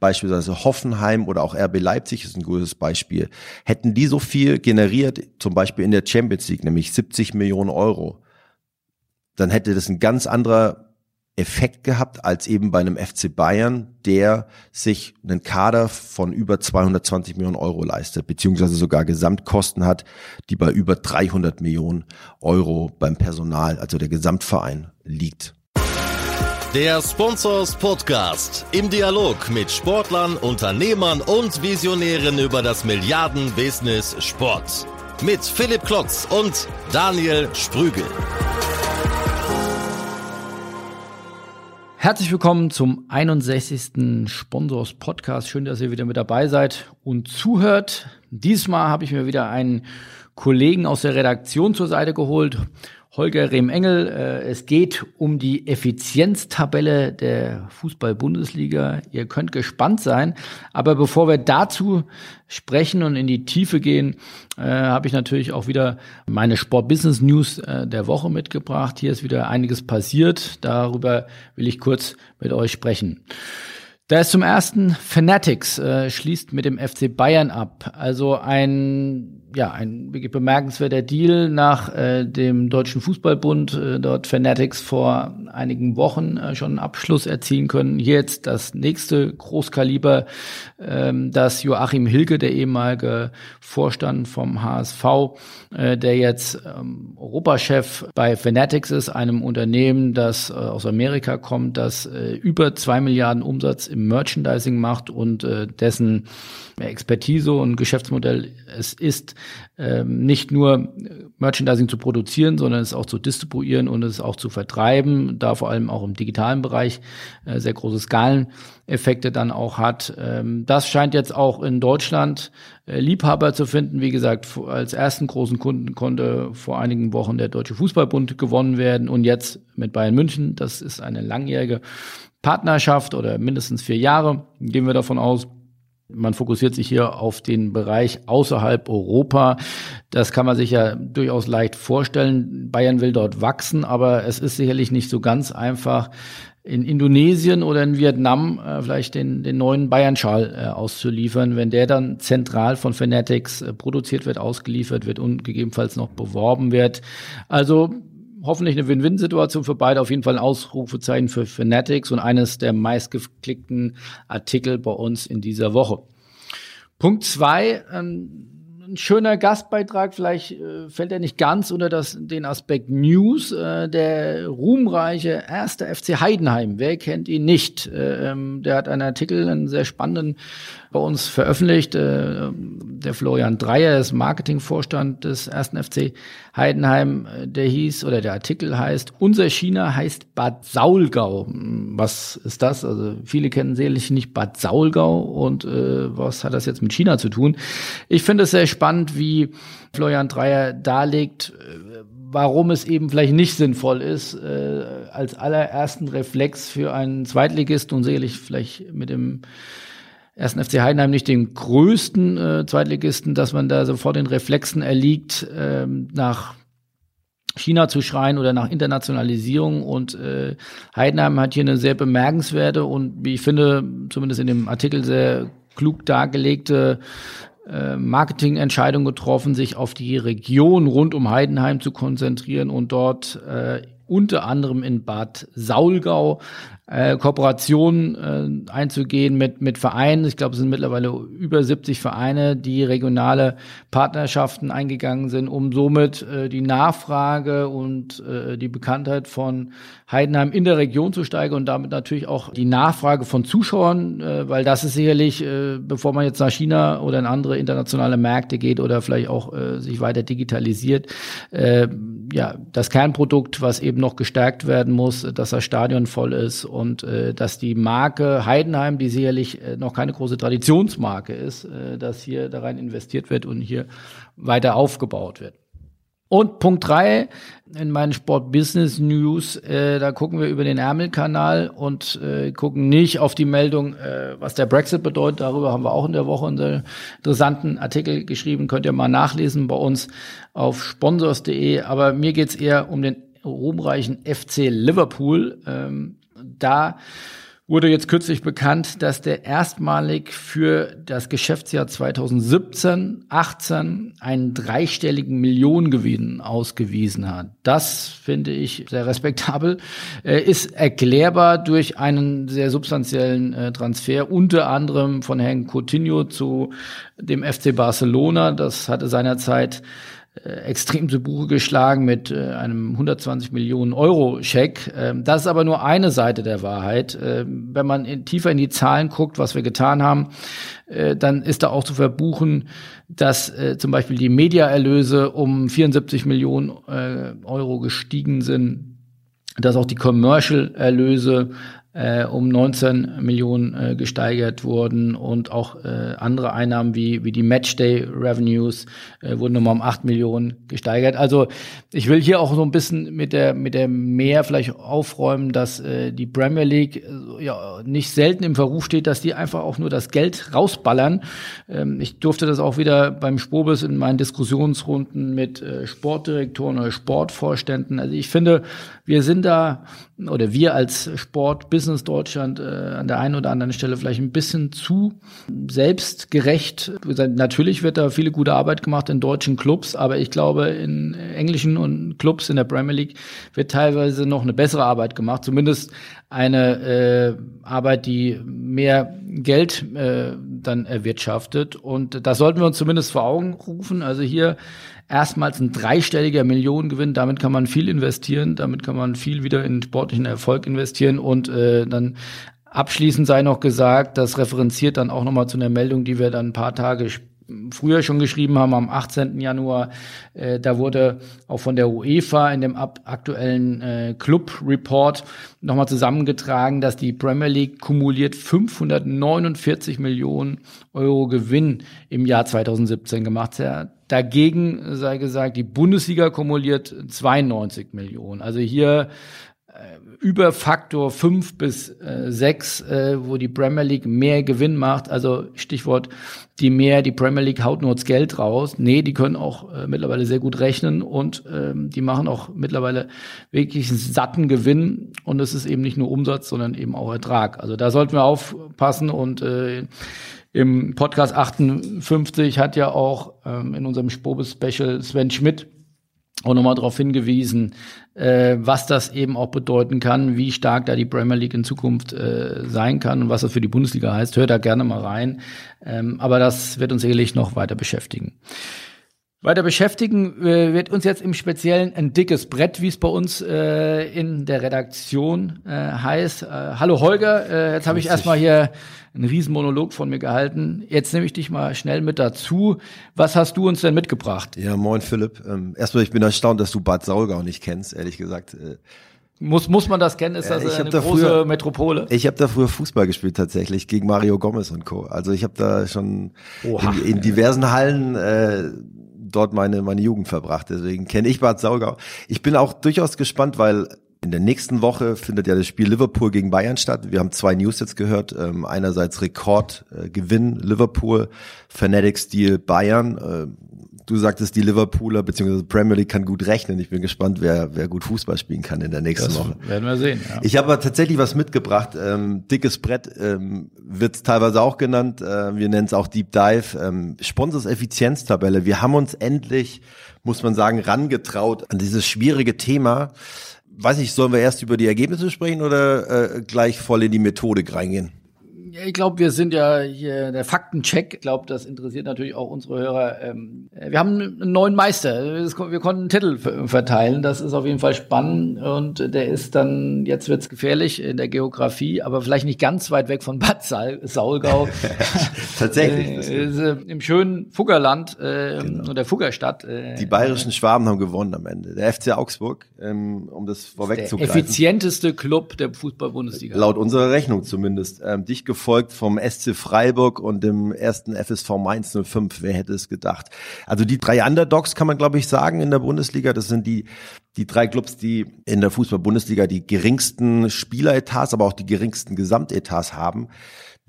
beispielsweise Hoffenheim oder auch RB Leipzig ist ein gutes Beispiel, hätten die so viel generiert, zum Beispiel in der Champions League, nämlich 70 Millionen Euro, dann hätte das ein ganz anderer Effekt gehabt als eben bei einem FC Bayern, der sich einen Kader von über 220 Millionen Euro leistet, beziehungsweise sogar Gesamtkosten hat, die bei über 300 Millionen Euro beim Personal, also der Gesamtverein, liegt. Der Sponsors Podcast im Dialog mit Sportlern, Unternehmern und Visionären über das Milliarden-Business Sport. Mit Philipp Klotz und Daniel Sprügel. Herzlich willkommen zum 61. Sponsors Podcast. Schön, dass ihr wieder mit dabei seid und zuhört. Diesmal habe ich mir wieder einen Kollegen aus der Redaktion zur Seite geholt. Holger Rehm-Engel. Äh, es geht um die Effizienztabelle der Fußball-Bundesliga. Ihr könnt gespannt sein. Aber bevor wir dazu sprechen und in die Tiefe gehen, äh, habe ich natürlich auch wieder meine Sport-Business-News äh, der Woche mitgebracht. Hier ist wieder einiges passiert. Darüber will ich kurz mit euch sprechen. Da ist zum ersten Fanatics äh, schließt mit dem FC Bayern ab. Also ein ja, ein wirklich bemerkenswerter Deal nach äh, dem Deutschen Fußballbund, äh, dort Fanatics vor einigen Wochen äh, schon einen Abschluss erzielen können. Jetzt das nächste Großkaliber, ähm, das Joachim Hilke, der ehemalige Vorstand vom HSV, äh, der jetzt ähm, Europachef bei Fanatics ist, einem Unternehmen, das äh, aus Amerika kommt, das äh, über zwei Milliarden Umsatz im Merchandising macht und äh, dessen Expertise und Geschäftsmodell es ist, ähm, nicht nur Merchandising zu produzieren, sondern es auch zu distribuieren und es auch zu vertreiben, da vor allem auch im digitalen Bereich äh, sehr große Skaleneffekte dann auch hat. Ähm, das scheint jetzt auch in Deutschland äh, Liebhaber zu finden. Wie gesagt, als ersten großen Kunden konnte vor einigen Wochen der Deutsche Fußballbund gewonnen werden und jetzt mit Bayern München. Das ist eine langjährige Partnerschaft oder mindestens vier Jahre, gehen wir davon aus. Man fokussiert sich hier auf den Bereich außerhalb Europa. Das kann man sich ja durchaus leicht vorstellen. Bayern will dort wachsen, aber es ist sicherlich nicht so ganz einfach, in Indonesien oder in Vietnam äh, vielleicht den, den neuen Bayern-Schal äh, auszuliefern. Wenn der dann zentral von Fanatics äh, produziert wird, ausgeliefert wird und gegebenenfalls noch beworben wird. Also hoffentlich eine Win-Win-Situation für beide. Auf jeden Fall ein Ausrufezeichen für Fanatics und eines der meistgeklickten Artikel bei uns in dieser Woche. Punkt zwei, ähm, ein schöner Gastbeitrag, vielleicht äh, fällt er nicht ganz unter das, den Aspekt News. Äh, der ruhmreiche erste FC Heidenheim, wer kennt ihn nicht? Äh, ähm, der hat einen Artikel, einen sehr spannenden bei uns veröffentlicht. Äh, der Florian Dreier ist Marketingvorstand des ersten FC Heidenheim. Äh, der hieß, oder der Artikel heißt, unser China heißt Bad Saulgau. Was ist das? Also viele kennen sicherlich nicht Bad Saulgau und äh, was hat das jetzt mit China zu tun? Ich finde es sehr spannend, wie Florian Dreier darlegt, äh, warum es eben vielleicht nicht sinnvoll ist, äh, als allerersten Reflex für einen Zweitligisten und sicherlich vielleicht mit dem ersten FC Heidenheim nicht den größten äh, Zweitligisten, dass man da sofort den Reflexen erliegt, ähm, nach China zu schreien oder nach Internationalisierung. Und äh, Heidenheim hat hier eine sehr bemerkenswerte und wie ich finde, zumindest in dem Artikel sehr klug dargelegte äh, Marketingentscheidung getroffen, sich auf die Region rund um Heidenheim zu konzentrieren und dort äh, unter anderem in Bad Saulgau äh, Kooperationen äh, einzugehen mit, mit Vereinen. Ich glaube, es sind mittlerweile über 70 Vereine, die regionale Partnerschaften eingegangen sind, um somit äh, die Nachfrage und äh, die Bekanntheit von Heidenheim in der Region zu steigern und damit natürlich auch die Nachfrage von Zuschauern, äh, weil das ist sicherlich, äh, bevor man jetzt nach China oder in andere internationale Märkte geht oder vielleicht auch äh, sich weiter digitalisiert, äh, ja, das Kernprodukt, was eben noch gestärkt werden muss, dass das Stadion voll ist und äh, dass die Marke Heidenheim, die sicherlich äh, noch keine große Traditionsmarke ist, äh, dass hier da investiert wird und hier weiter aufgebaut wird. Und Punkt drei in meinen Sport Business News, äh, da gucken wir über den Ärmelkanal und äh, gucken nicht auf die Meldung, äh, was der Brexit bedeutet. Darüber haben wir auch in der Woche einen interessanten Artikel geschrieben. Könnt ihr mal nachlesen bei uns auf sponsors.de. Aber mir geht's eher um den ruhmreichen FC Liverpool. Ähm, da wurde jetzt kürzlich bekannt, dass der erstmalig für das Geschäftsjahr 2017, 18 einen dreistelligen Millionengewinn ausgewiesen hat. Das finde ich sehr respektabel, äh, ist erklärbar durch einen sehr substanziellen äh, Transfer, unter anderem von Herrn Coutinho zu dem FC Barcelona. Das hatte seinerzeit extrem zu Buche geschlagen mit äh, einem 120 Millionen Euro Scheck. Ähm, das ist aber nur eine Seite der Wahrheit. Ähm, wenn man in, tiefer in die Zahlen guckt, was wir getan haben, äh, dann ist da auch zu verbuchen, dass äh, zum Beispiel die Mediaerlöse um 74 Millionen äh, Euro gestiegen sind, dass auch die Commercial-Erlöse äh, um 19 Millionen äh, gesteigert wurden und auch äh, andere Einnahmen wie, wie die Matchday Revenues äh, wurden nochmal um 8 Millionen gesteigert. Also ich will hier auch so ein bisschen mit der, mit der mehr vielleicht aufräumen, dass äh, die Premier League äh, ja nicht selten im Verruf steht, dass die einfach auch nur das Geld rausballern. Ähm, ich durfte das auch wieder beim Spobis in meinen Diskussionsrunden mit äh, Sportdirektoren oder Sportvorständen. Also ich finde, wir sind da oder wir als Sport Business Deutschland äh, an der einen oder anderen Stelle vielleicht ein bisschen zu selbstgerecht. Natürlich wird da viele gute Arbeit gemacht in deutschen Clubs, aber ich glaube, in englischen und Clubs in der Premier League wird teilweise noch eine bessere Arbeit gemacht, zumindest eine äh, Arbeit, die mehr Geld äh, dann erwirtschaftet. Und das sollten wir uns zumindest vor Augen rufen. Also hier erstmals ein dreistelliger Millionengewinn. Damit kann man viel investieren, damit kann man viel wieder in sportlichen Erfolg investieren und äh, dann Abschließend sei noch gesagt, das referenziert dann auch nochmal zu einer Meldung, die wir dann ein paar Tage früher schon geschrieben haben, am 18. Januar. Äh, da wurde auch von der UEFA in dem aktuellen äh, Club-Report nochmal zusammengetragen, dass die Premier League kumuliert 549 Millionen Euro Gewinn im Jahr 2017 gemacht hat. Dagegen sei gesagt, die Bundesliga kumuliert 92 Millionen. Also hier über Faktor 5 bis äh, 6, äh, wo die Premier League mehr Gewinn macht. Also Stichwort, die mehr, die Premier League haut nur das Geld raus. Nee, die können auch äh, mittlerweile sehr gut rechnen und ähm, die machen auch mittlerweile wirklich einen satten Gewinn. Und es ist eben nicht nur Umsatz, sondern eben auch Ertrag. Also da sollten wir aufpassen und äh, im Podcast 58 hat ja auch ähm, in unserem Spobes-Special Sven Schmidt auch nochmal darauf hingewiesen, äh, was das eben auch bedeuten kann, wie stark da die Premier League in Zukunft äh, sein kann und was das für die Bundesliga heißt. Hört da gerne mal rein. Ähm, aber das wird uns sicherlich noch weiter beschäftigen. Weiter beschäftigen äh, wird uns jetzt im Speziellen ein dickes Brett, wie es bei uns äh, in der Redaktion äh, heißt. Äh, hallo Holger, äh, jetzt habe ich erstmal hier einen riesen Monolog von mir gehalten. Jetzt nehme ich dich mal schnell mit dazu. Was hast du uns denn mitgebracht? Ja, moin Philipp. Ähm, erstmal, ich bin erstaunt, dass du Bad Saulgau nicht kennst, ehrlich gesagt. Äh, muss, muss man das kennen? Ist das ich eine da große früher, Metropole? Ich habe da früher Fußball gespielt tatsächlich gegen Mario Gomez und Co. Also ich habe da schon Oha. in, in diversen Hallen äh, dort meine, meine Jugend verbracht. Deswegen kenne ich Bad Saulgau. Ich bin auch durchaus gespannt, weil in der nächsten Woche findet ja das Spiel Liverpool gegen Bayern statt. Wir haben zwei News jetzt gehört. Ähm, einerseits Rekordgewinn äh, Liverpool, Fanatic-Stil Bayern. Äh, du sagtest, die Liverpooler bzw. Premier League kann gut rechnen. Ich bin gespannt, wer, wer gut Fußball spielen kann in der nächsten das Woche. Werden wir sehen. Ja. Ich habe aber tatsächlich was mitgebracht. Ähm, dickes Brett ähm, wird teilweise auch genannt. Äh, wir nennen es auch Deep Dive. Ähm, Sponsors Effizienztabelle. Wir haben uns endlich, muss man sagen, rangetraut an dieses schwierige Thema weiß ich, sollen wir erst über die Ergebnisse sprechen oder äh, gleich voll in die Methodik reingehen? Ich glaube, wir sind ja hier der Faktencheck. Ich glaube, das interessiert natürlich auch unsere Hörer. Ähm, wir haben einen neuen Meister. Wir konnten einen Titel verteilen. Das ist auf jeden Fall spannend und der ist dann, jetzt wird's gefährlich in der Geografie, aber vielleicht nicht ganz weit weg von Bad Saulgau. Tatsächlich. Äh, äh, Im schönen Fuggerland äh, genau. oder Fuggerstadt. Äh, Die bayerischen Schwaben haben gewonnen am Ende. Der FC Augsburg, ähm, um das vorwegzugreifen. Der effizienteste Club der Fußball-Bundesliga. Laut unserer Rechnung zumindest. Ähm, dich gefolgt vom SC Freiburg und dem ersten FSV Mainz 05. Wer hätte es gedacht? Also die drei Underdogs kann man, glaube ich, sagen in der Bundesliga. Das sind die, die drei Clubs, die in der Fußball-Bundesliga die geringsten Spieleretats, aber auch die geringsten Gesamtetats haben.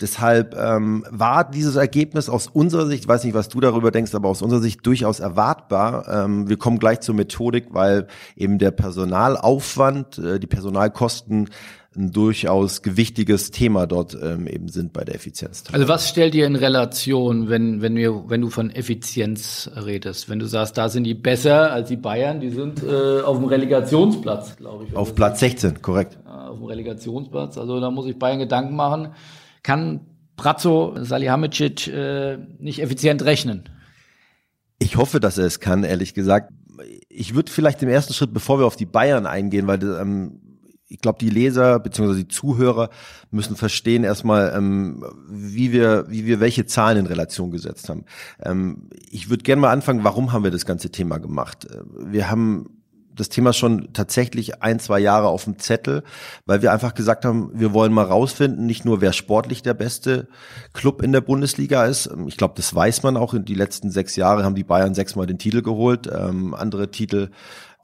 Deshalb ähm, war dieses Ergebnis aus unserer Sicht, weiß nicht, was du darüber denkst, aber aus unserer Sicht durchaus erwartbar. Ähm, wir kommen gleich zur Methodik, weil eben der Personalaufwand, äh, die Personalkosten ein durchaus gewichtiges Thema dort ähm, eben sind bei der Effizienz. Also was stellt ihr in Relation, wenn, wenn, wir, wenn du von Effizienz redest? Wenn du sagst, da sind die besser als die Bayern, die sind äh, auf dem Relegationsplatz, glaube ich. Auf Platz 16, korrekt. Auf dem Relegationsplatz, also da muss ich Bayern Gedanken machen. Kann Brazzo Salihamidzic äh, nicht effizient rechnen? Ich hoffe, dass er es kann, ehrlich gesagt. Ich würde vielleicht im ersten Schritt, bevor wir auf die Bayern eingehen, weil ähm, ich glaube, die Leser bzw. die Zuhörer müssen verstehen erstmal, ähm, wie wir, wie wir welche Zahlen in Relation gesetzt haben. Ähm, ich würde gerne mal anfangen, warum haben wir das ganze Thema gemacht? Äh, wir haben das Thema schon tatsächlich ein, zwei Jahre auf dem Zettel, weil wir einfach gesagt haben, wir wollen mal rausfinden, nicht nur wer sportlich der beste Club in der Bundesliga ist. Ich glaube, das weiß man auch. In die letzten sechs Jahre haben die Bayern sechsmal den Titel geholt. Ähm, andere Titel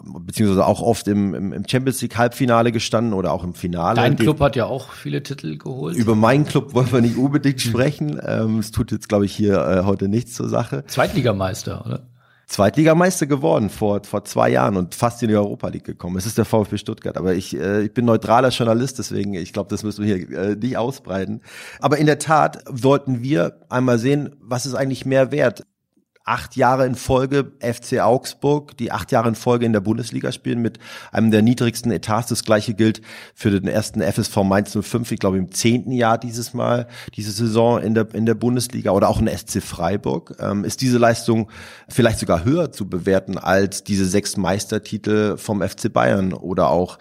beziehungsweise auch oft im, im Champions League Halbfinale gestanden oder auch im Finale. Dein Club hat ja auch viele Titel geholt. Über meinen Club wollen wir nicht unbedingt sprechen. Ähm, es tut jetzt, glaube ich, hier äh, heute nichts zur Sache. Zweitligameister, oder? Zweitligameister geworden vor, vor zwei Jahren und fast in die Europa League gekommen. Es ist der VfB Stuttgart. Aber ich, äh, ich bin neutraler Journalist, deswegen, ich glaube, das müssen wir hier äh, nicht ausbreiten. Aber in der Tat sollten wir einmal sehen, was ist eigentlich mehr wert acht Jahre in Folge FC Augsburg, die acht Jahre in Folge in der Bundesliga spielen mit einem der niedrigsten Etats. Das gleiche gilt für den ersten FSV Mainz 05, ich glaube im zehnten Jahr dieses Mal, diese Saison in der, in der Bundesliga oder auch in SC Freiburg. Ähm, ist diese Leistung vielleicht sogar höher zu bewerten als diese sechs Meistertitel vom FC Bayern oder auch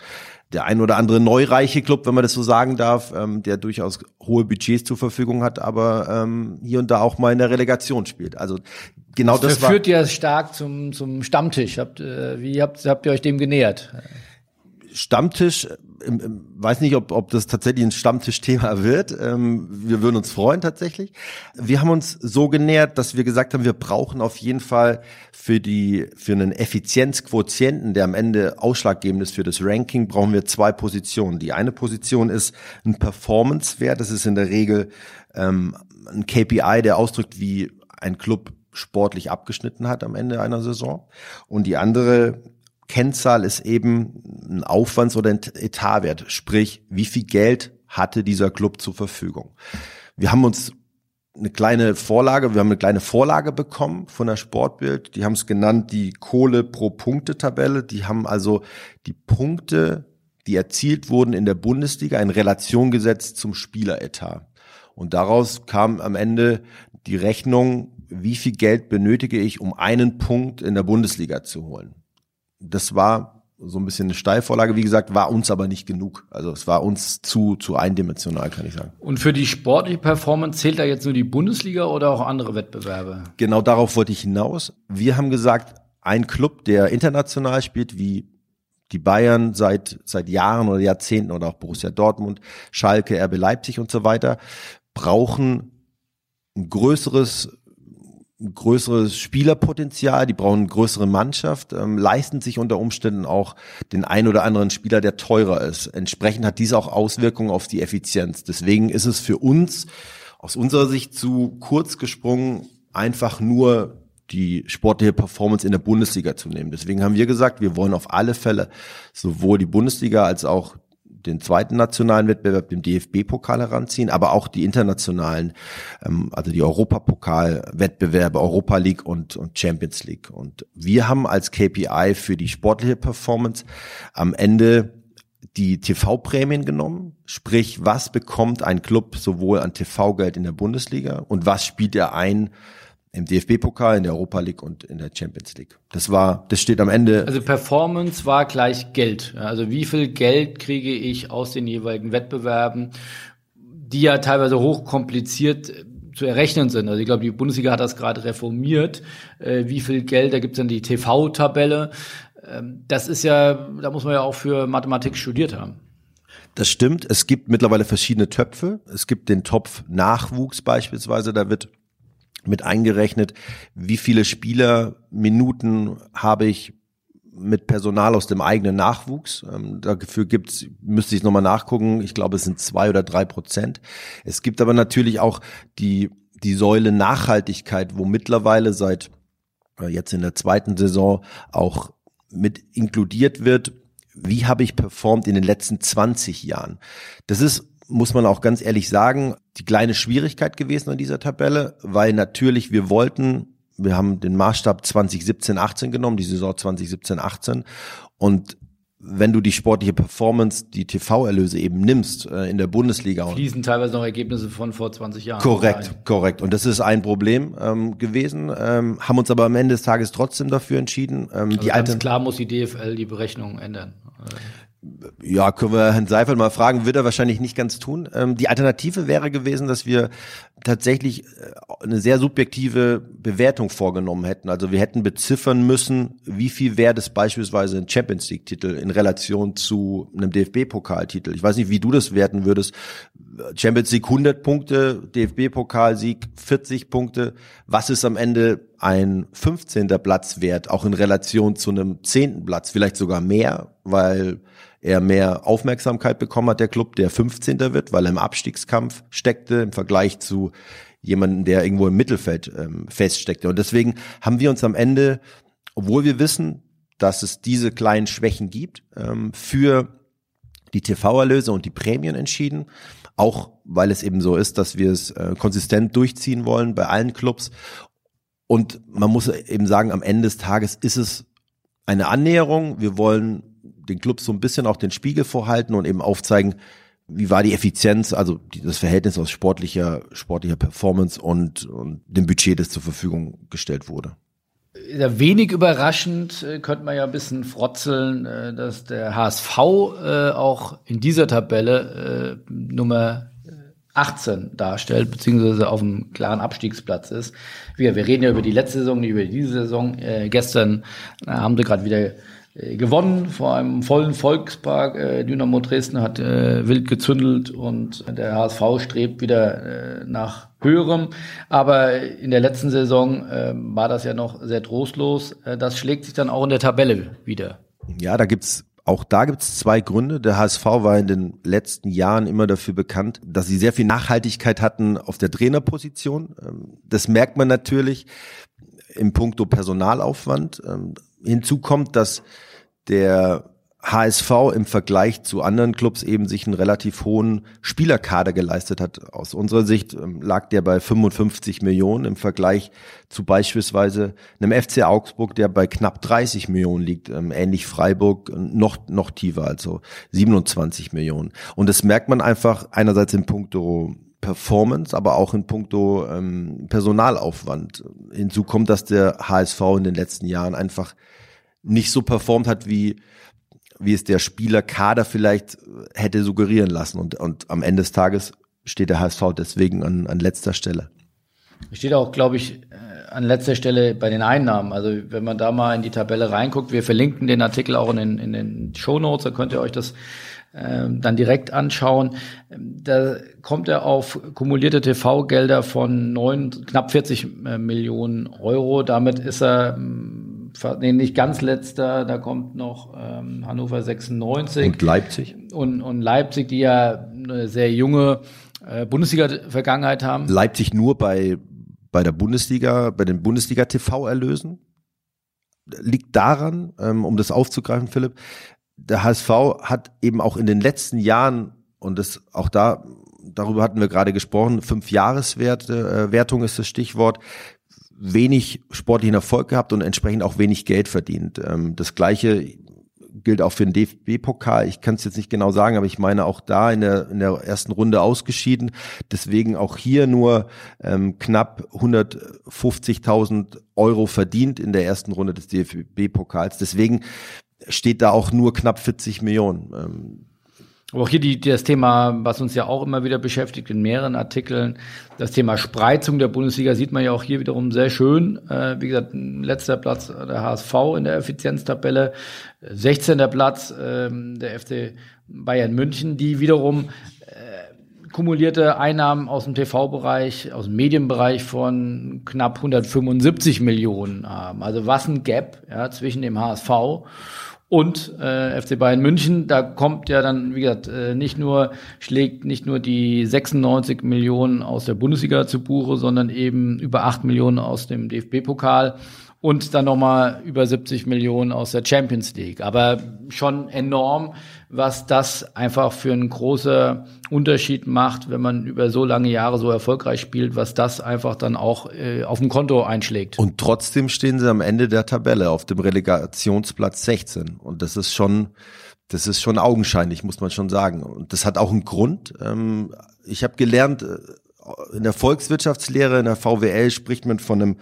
der ein oder andere neureiche Club, wenn man das so sagen darf, ähm, der durchaus hohe Budgets zur Verfügung hat, aber ähm, hier und da auch mal in der Relegation spielt. Also genau das, das führt ja stark zum zum Stammtisch. Habt, äh, wie habt, habt ihr euch dem genähert? Stammtisch, ähm, weiß nicht, ob, ob das tatsächlich ein Stammtischthema wird. Ähm, wir würden uns freuen tatsächlich. Wir haben uns so genähert, dass wir gesagt haben, wir brauchen auf jeden Fall für die für einen Effizienzquotienten, der am Ende ausschlaggebend ist für das Ranking, brauchen wir zwei Positionen. Die eine Position ist ein Performance-Wert. Das ist in der Regel ähm, ein KPI, der ausdrückt, wie ein Club sportlich abgeschnitten hat am Ende einer Saison. Und die andere Kennzahl ist eben ein Aufwands- oder ein Etatwert, sprich, wie viel Geld hatte dieser Club zur Verfügung. Wir haben uns eine kleine Vorlage, wir haben eine kleine Vorlage bekommen von der Sportbild, die haben es genannt die Kohle pro Punkte Tabelle, die haben also die Punkte, die erzielt wurden in der Bundesliga in Relation gesetzt zum Spieleretat. Und daraus kam am Ende die Rechnung, wie viel Geld benötige ich, um einen Punkt in der Bundesliga zu holen das war so ein bisschen eine Steilvorlage, wie gesagt, war uns aber nicht genug. Also es war uns zu, zu eindimensional, kann ich sagen. Und für die sportliche Performance zählt da jetzt nur die Bundesliga oder auch andere Wettbewerbe? Genau darauf wollte ich hinaus. Wir haben gesagt, ein Club, der international spielt, wie die Bayern seit, seit Jahren oder Jahrzehnten oder auch Borussia Dortmund, Schalke, RB Leipzig und so weiter, brauchen ein größeres größeres Spielerpotenzial, die brauchen eine größere Mannschaft, ähm, leisten sich unter Umständen auch den ein oder anderen Spieler, der teurer ist. Entsprechend hat dies auch Auswirkungen auf die Effizienz. Deswegen ist es für uns aus unserer Sicht zu kurz gesprungen, einfach nur die sportliche Performance in der Bundesliga zu nehmen. Deswegen haben wir gesagt, wir wollen auf alle Fälle sowohl die Bundesliga als auch den zweiten nationalen Wettbewerb, den DFB-Pokal heranziehen, aber auch die internationalen, ähm, also die Europapokal-Wettbewerbe, Europa League und, und Champions League. Und wir haben als KPI für die sportliche Performance am Ende die TV-Prämien genommen, sprich, was bekommt ein Club sowohl an TV-Geld in der Bundesliga und was spielt er ein im DFB-Pokal, in der Europa League und in der Champions League. Das war, das steht am Ende. Also Performance war gleich Geld. Also wie viel Geld kriege ich aus den jeweiligen Wettbewerben, die ja teilweise hochkompliziert äh, zu errechnen sind. Also ich glaube, die Bundesliga hat das gerade reformiert. Äh, wie viel Geld, da gibt es dann die TV-Tabelle. Ähm, das ist ja, da muss man ja auch für Mathematik studiert haben. Das stimmt. Es gibt mittlerweile verschiedene Töpfe. Es gibt den Topf Nachwuchs beispielsweise. Da wird mit eingerechnet, wie viele Spielerminuten habe ich mit Personal aus dem eigenen Nachwuchs. Ähm, dafür gibt's, müsste ich nochmal nachgucken, ich glaube, es sind zwei oder drei Prozent. Es gibt aber natürlich auch die, die Säule Nachhaltigkeit, wo mittlerweile seit äh, jetzt in der zweiten Saison auch mit inkludiert wird, wie habe ich performt in den letzten 20 Jahren. Das ist muss man auch ganz ehrlich sagen, die kleine Schwierigkeit gewesen an dieser Tabelle, weil natürlich wir wollten wir haben den Maßstab 2017, 18 genommen, die Saison 2017, 18 und wenn du die sportliche Performance, die TV-Erlöse eben nimmst äh, in der Bundesliga. Fließen teilweise noch Ergebnisse von vor 20 Jahren. Korrekt, rein. korrekt. Und das ist ein Problem ähm, gewesen, ähm, haben uns aber am Ende des Tages trotzdem dafür entschieden. Ähm, also die ganz klar muss die DFL die Berechnungen ändern. Ja, können wir Herrn Seifert mal fragen, wird er wahrscheinlich nicht ganz tun. Ähm, die Alternative wäre gewesen, dass wir tatsächlich äh, eine sehr subjektive Bewertung vorgenommen hätten. Also wir hätten beziffern müssen, wie viel wäre das beispielsweise ein Champions League-Titel in Relation zu einem DFB-Pokaltitel. Ich weiß nicht, wie du das werten würdest. Champions League 100 Punkte, DFB-Pokalsieg 40 Punkte. Was ist am Ende ein 15. Platz wert, auch in Relation zu einem 10. Platz, vielleicht sogar mehr, weil er mehr Aufmerksamkeit bekommen hat, der Club, der 15. wird, weil er im Abstiegskampf steckte im Vergleich zu jemandem, der irgendwo im Mittelfeld ähm, feststeckte. Und deswegen haben wir uns am Ende, obwohl wir wissen, dass es diese kleinen Schwächen gibt, ähm, für die TV-Erlöse und die Prämien entschieden. Auch weil es eben so ist, dass wir es äh, konsistent durchziehen wollen bei allen Clubs. Und man muss eben sagen, am Ende des Tages ist es eine Annäherung. Wir wollen den Clubs so ein bisschen auch den Spiegel vorhalten und eben aufzeigen, wie war die Effizienz, also das Verhältnis aus sportlicher, sportlicher Performance und, und dem Budget, das zur Verfügung gestellt wurde. Ja, wenig überraschend äh, könnte man ja ein bisschen frotzeln, äh, dass der HSV äh, auch in dieser Tabelle Nummer 18 darstellt, beziehungsweise auf einem klaren Abstiegsplatz ist. Wir, wir reden ja über die letzte Saison, nicht über diese Saison. Äh, gestern äh, haben sie gerade wieder äh, gewonnen vor einem vollen Volkspark. Äh, Dynamo Dresden hat äh, wild gezündelt und der HSV strebt wieder äh, nach höherem. Aber in der letzten Saison äh, war das ja noch sehr trostlos. Äh, das schlägt sich dann auch in der Tabelle wieder. Ja, da gibt's auch da gibt's zwei Gründe. Der HSV war in den letzten Jahren immer dafür bekannt, dass sie sehr viel Nachhaltigkeit hatten auf der Trainerposition. Ähm, das merkt man natürlich im Punkto Personalaufwand. Ähm, hinzu kommt, dass der HSV im Vergleich zu anderen Clubs eben sich einen relativ hohen Spielerkader geleistet hat. Aus unserer Sicht ähm, lag der bei 55 Millionen im Vergleich zu beispielsweise einem FC Augsburg, der bei knapp 30 Millionen liegt, ähm, ähnlich Freiburg äh, noch, noch tiefer, also 27 Millionen. Und das merkt man einfach einerseits in puncto Performance, aber auch in puncto ähm, Personalaufwand. Hinzu kommt, dass der HSV in den letzten Jahren einfach nicht so performt hat, wie, wie es der Spielerkader vielleicht hätte suggerieren lassen. Und, und am Ende des Tages steht der HSV deswegen an, an letzter Stelle. Steht auch, glaube ich, äh, an letzter Stelle bei den Einnahmen. Also wenn man da mal in die Tabelle reinguckt, wir verlinken den Artikel auch in den, in den Show Notes, da könnt ihr euch das äh, dann direkt anschauen. Da kommt er auf kumulierte TV-Gelder von neun, knapp 40 äh, Millionen Euro. Damit ist er nee, nicht ganz letzter, da kommt noch ähm, Hannover 96. Und Leipzig. Und, und Leipzig, die ja eine sehr junge äh, Bundesliga-Vergangenheit haben. Leipzig nur bei, bei der Bundesliga, bei den Bundesliga-TV-Erlösen. Liegt daran, ähm, um das aufzugreifen, Philipp, der HSV hat eben auch in den letzten Jahren, und das auch da, darüber hatten wir gerade gesprochen, fünf Jahreswerte, äh, Wertung ist das Stichwort, wenig sportlichen Erfolg gehabt und entsprechend auch wenig Geld verdient. Ähm, das gleiche gilt auch für den DFB-Pokal. Ich kann es jetzt nicht genau sagen, aber ich meine auch da in der, in der ersten Runde ausgeschieden. Deswegen auch hier nur ähm, knapp 150.000 Euro verdient in der ersten Runde des DFB-Pokals. Deswegen steht da auch nur knapp 40 Millionen. Ähm, aber auch hier die, das Thema, was uns ja auch immer wieder beschäftigt in mehreren Artikeln, das Thema Spreizung der Bundesliga sieht man ja auch hier wiederum sehr schön. Äh, wie gesagt, letzter Platz der HSV in der Effizienztabelle, 16. Platz äh, der FC Bayern München, die wiederum äh, kumulierte Einnahmen aus dem TV-Bereich, aus dem Medienbereich von knapp 175 Millionen haben. Also was ein Gap ja, zwischen dem HSV und äh, FC Bayern München. Da kommt ja dann, wie gesagt, äh, nicht nur schlägt nicht nur die 96 Millionen aus der Bundesliga zu Buche, sondern eben über 8 Millionen aus dem DFB-Pokal und dann nochmal über 70 Millionen aus der Champions League. Aber schon enorm, was das einfach für einen großen Unterschied macht, wenn man über so lange Jahre so erfolgreich spielt, was das einfach dann auch äh, auf dem Konto einschlägt. Und trotzdem stehen sie am Ende der Tabelle auf dem Relegationsplatz 16. Und das ist schon, das ist schon augenscheinlich, muss man schon sagen. Und das hat auch einen Grund. Ähm, ich habe gelernt, äh, in der Volkswirtschaftslehre, in der VWL spricht man von einem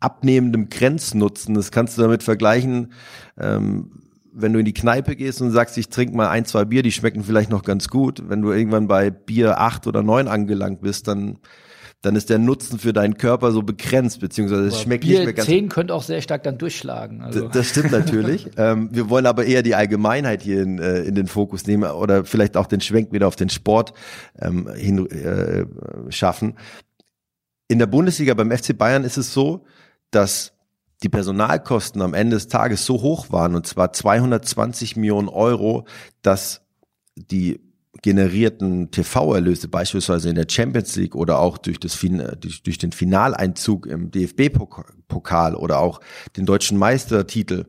abnehmendem Grenznutzen. Das kannst du damit vergleichen, ähm, wenn du in die Kneipe gehst und sagst, ich trinke mal ein, zwei Bier, die schmecken vielleicht noch ganz gut. Wenn du irgendwann bei Bier acht oder neun angelangt bist, dann dann ist der Nutzen für deinen Körper so begrenzt, beziehungsweise es schmeckt Bier nicht mehr ganz. Zehn könnte auch sehr stark dann durchschlagen. Also. Das, das stimmt natürlich. ähm, wir wollen aber eher die Allgemeinheit hier in, äh, in den Fokus nehmen oder vielleicht auch den Schwenk wieder auf den Sport ähm, hin äh, schaffen. In der Bundesliga beim FC Bayern ist es so, dass die Personalkosten am Ende des Tages so hoch waren, und zwar 220 Millionen Euro, dass die generierten TV-Erlöse beispielsweise in der Champions League oder auch durch, das, durch, durch den Finaleinzug im DFB-Pokal oder auch den deutschen Meistertitel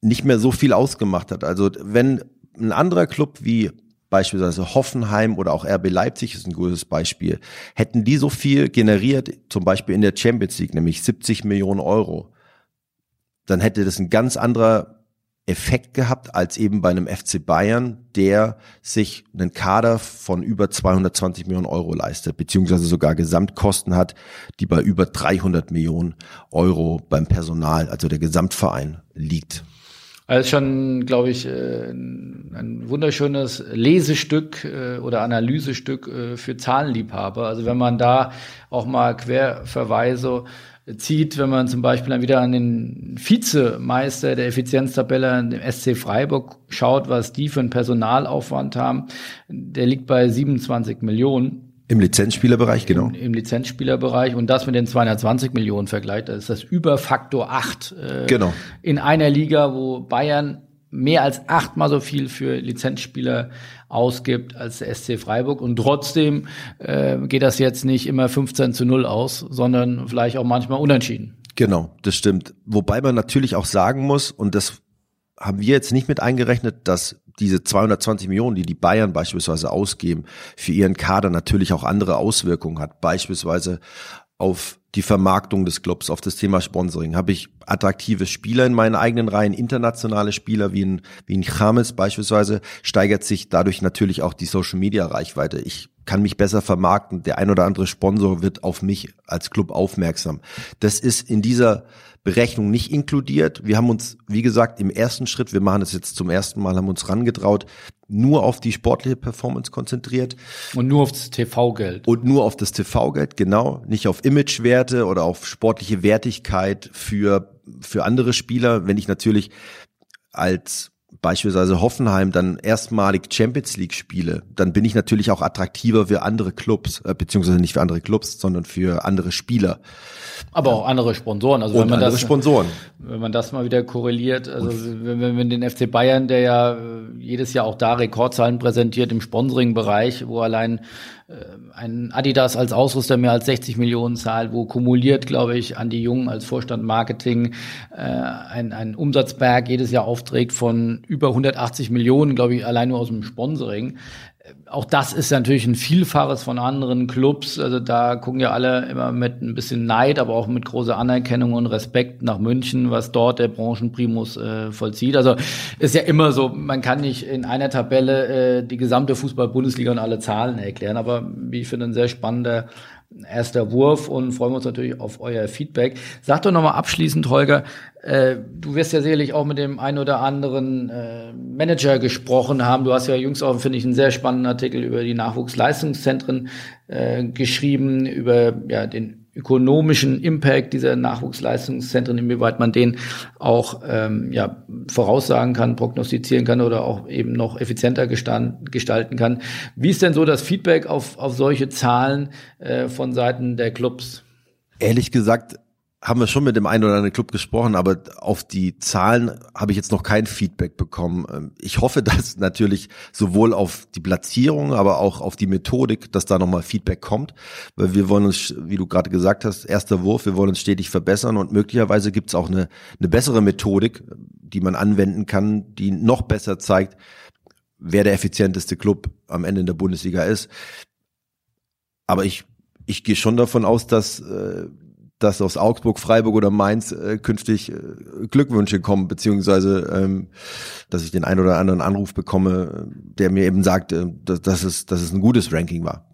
nicht mehr so viel ausgemacht hat. Also wenn ein anderer Club wie beispielsweise Hoffenheim oder auch RB Leipzig ist ein gutes Beispiel, hätten die so viel generiert, zum Beispiel in der Champions League, nämlich 70 Millionen Euro, dann hätte das ein ganz anderer Effekt gehabt als eben bei einem FC Bayern, der sich einen Kader von über 220 Millionen Euro leistet, beziehungsweise sogar Gesamtkosten hat, die bei über 300 Millionen Euro beim Personal, also der Gesamtverein, liegt. Also schon, glaube ich, äh, ein wunderschönes Lesestück äh, oder Analysestück äh, für Zahlenliebhaber. Also wenn man da auch mal Querverweise zieht, wenn man zum Beispiel dann wieder an den Vizemeister der Effizienztabelle, dem SC Freiburg, schaut, was die für einen Personalaufwand haben, der liegt bei 27 Millionen. Im Lizenzspielerbereich, genau. Im, Im, Lizenzspielerbereich und das mit den 220 Millionen vergleicht, das ist das über Faktor 8. Äh, genau. In einer Liga, wo Bayern mehr als achtmal so viel für Lizenzspieler ausgibt als der SC Freiburg. Und trotzdem äh, geht das jetzt nicht immer 15 zu 0 aus, sondern vielleicht auch manchmal unentschieden. Genau, das stimmt. Wobei man natürlich auch sagen muss, und das haben wir jetzt nicht mit eingerechnet, dass diese 220 Millionen, die die Bayern beispielsweise ausgeben, für ihren Kader natürlich auch andere Auswirkungen hat. Beispielsweise auf die Vermarktung des Clubs, auf das Thema Sponsoring. Habe ich attraktive Spieler in meinen eigenen Reihen, internationale Spieler wie ein, wie ein James beispielsweise, steigert sich dadurch natürlich auch die Social Media Reichweite. Ich kann mich besser vermarkten. Der ein oder andere Sponsor wird auf mich als Club aufmerksam. Das ist in dieser Berechnung nicht inkludiert. Wir haben uns, wie gesagt, im ersten Schritt, wir machen das jetzt zum ersten Mal, haben uns rangetraut, nur auf die sportliche Performance konzentriert. Und nur auf das TV-Geld. Und nur auf das TV-Geld, genau. Nicht auf Imagewerte oder auf sportliche Wertigkeit für, für andere Spieler. Wenn ich natürlich als beispielsweise Hoffenheim dann erstmalig Champions League spiele, dann bin ich natürlich auch attraktiver für andere Clubs, äh, beziehungsweise nicht für andere Clubs, sondern für andere Spieler. Aber auch andere Sponsoren. Also wenn man das, Sponsoren. Wenn man das mal wieder korreliert, also wenn, wenn, wenn den FC Bayern, der ja äh, jedes Jahr auch da Rekordzahlen präsentiert im Sponsoring-Bereich, wo allein ein Adidas als Ausrüster mehr als 60 Millionen zahlt, wo kumuliert, glaube ich, an die Jungen als Vorstand Marketing äh, ein, ein Umsatzberg jedes Jahr aufträgt von über 180 Millionen, glaube ich, allein nur aus dem Sponsoring auch das ist natürlich ein Vielfaches von anderen Clubs. Also da gucken ja alle immer mit ein bisschen Neid, aber auch mit großer Anerkennung und Respekt nach München, was dort der Branchenprimus äh, vollzieht. Also ist ja immer so, man kann nicht in einer Tabelle äh, die gesamte Fußball-Bundesliga und alle Zahlen erklären, aber wie ich finde, ein sehr spannender erster Wurf und freuen uns natürlich auf euer Feedback. Sag doch nochmal abschließend, Holger, äh, du wirst ja sicherlich auch mit dem einen oder anderen äh, Manager gesprochen haben. Du hast ja jüngst auch, finde ich, einen sehr spannenden Artikel über die Nachwuchsleistungszentren äh, geschrieben, über ja, den ökonomischen Impact dieser Nachwuchsleistungszentren, inwieweit man den auch ähm, ja, voraussagen kann, prognostizieren kann oder auch eben noch effizienter gestalten, kann. Wie ist denn so das Feedback auf, auf solche Zahlen äh, von Seiten der Clubs? Ehrlich gesagt, haben wir schon mit dem einen oder anderen Club gesprochen, aber auf die Zahlen habe ich jetzt noch kein Feedback bekommen. Ähm, ich hoffe, dass natürlich sowohl auf die Platzierung, aber auch auf die Methodik, dass da nochmal Feedback kommt, weil wir wollen uns, wie du gerade gesagt hast, erster Wurf, wir wollen uns stetig verbessern und möglicherweise gibt es auch eine, eine bessere Methodik, die man anwenden kann, die noch besser zeigt, wer der effizienteste Club am Ende in der Bundesliga ist. Aber ich, ich gehe schon davon aus, dass äh, dass aus Augsburg, Freiburg oder Mainz äh, künftig äh, Glückwünsche kommen, beziehungsweise ähm, dass ich den einen oder anderen Anruf bekomme, der mir eben sagt, äh, dass, dass, es, dass es ein gutes Ranking war.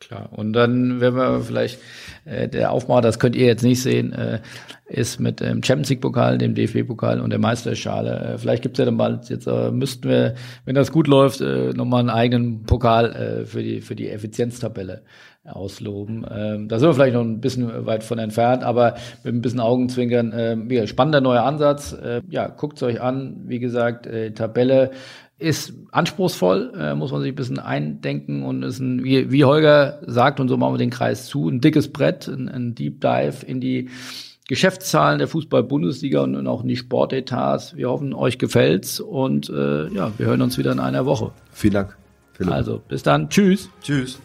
Klar, und dann werden wir vielleicht äh, der Aufmacher, das könnt ihr jetzt nicht sehen, äh, ist mit dem Champions League Pokal, dem DFB Pokal und der Meisterschale. Äh, vielleicht gibt's ja dann bald jetzt äh, müssten wir, wenn das gut läuft, äh, nochmal einen eigenen Pokal äh, für die für die Effizienztabelle ausloben. Ähm, da sind wir vielleicht noch ein bisschen weit von entfernt, aber mit ein bisschen Augenzwinkern. Äh, ja, spannender neuer Ansatz. Äh, ja, guckt's euch an. Wie gesagt, äh, Tabelle ist anspruchsvoll, äh, muss man sich ein bisschen eindenken und ist ein, wie, wie Holger sagt, und so machen wir den Kreis zu, ein dickes Brett, ein, ein Deep Dive in die Geschäftszahlen der Fußball-Bundesliga und, und auch in die Sportetats. Wir hoffen, euch gefällt's und äh, ja, wir hören uns wieder in einer Woche. Vielen Dank. Philipp. Also, bis dann. Tschüss. Tschüss.